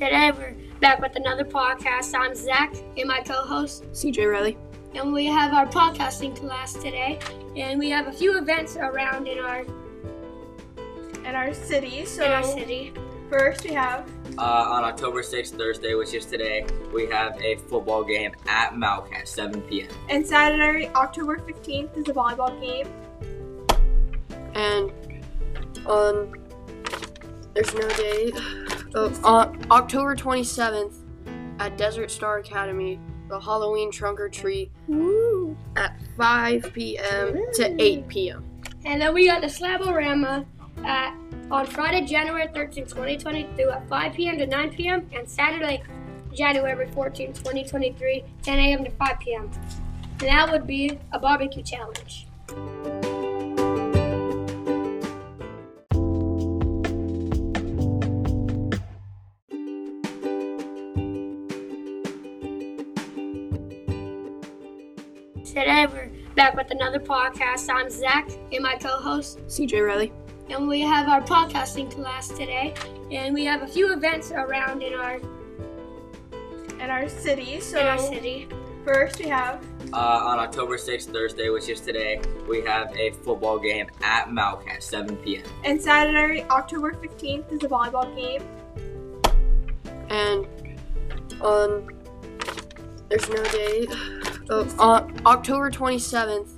Today we're back with another podcast. I'm Zach and my co-host, CJ Riley. and we have our podcasting class today. And we have a few events around in our In our city, so in our city. first we have Uh, on October 6th, Thursday, which is today, we have a football game at Malcat, 7 p.m. and Saturday, October 15th is a volleyball game. and on there's no day on october 27th at desert star academy the halloween trunk or treat Woo! at 5 p.m to 8 p.m And then we got the Slaborama at on Friday, January 13th, 2022 at 5 p.m. to 9 p.m. and Saturday, January 14th, 2023, 10 a.m. to 5 p.m. And that would be a barbecue challenge. Today we're back with another podcast. I'm Zach and my co-host cj riley and we have our podcasting class today. And we have a few events around in our In our city, so in our city. first we have Uh, on October 6th, Thursday, which is today, we have a football game at Malcat, 7 p.m. and Saturday, October 15th is a volleyball game. and on there's no day on october 27th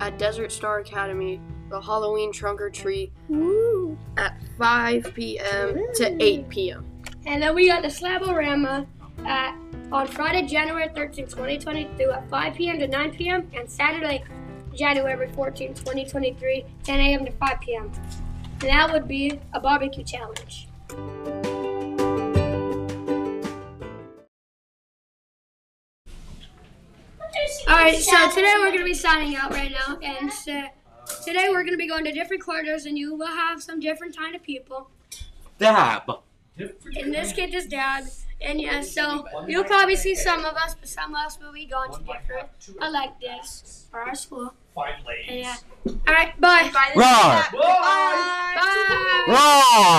at desert star academy the halloween trunk or treat Woo! at 5 p.m to 8 p.m And then we got the Slaborama at on Friday, January 13th, 2022 at 5 p.m. to 9 p.m. and Saturday, January 14th, 2023, 10 a.m. to 5 p.m. And that would be a barbecue challenge. Alright, so today we're going to be signing out right now. And uh, today we're going to be going to different quarters, and you will have some different kind of people. Dab! And this kid is dad. And yeah, so you'll probably see some of us, but some of us will be going to different. I like this for our school. Five And yeah. Alright, bye. Bye. Roar! Bye. Bye. Roar!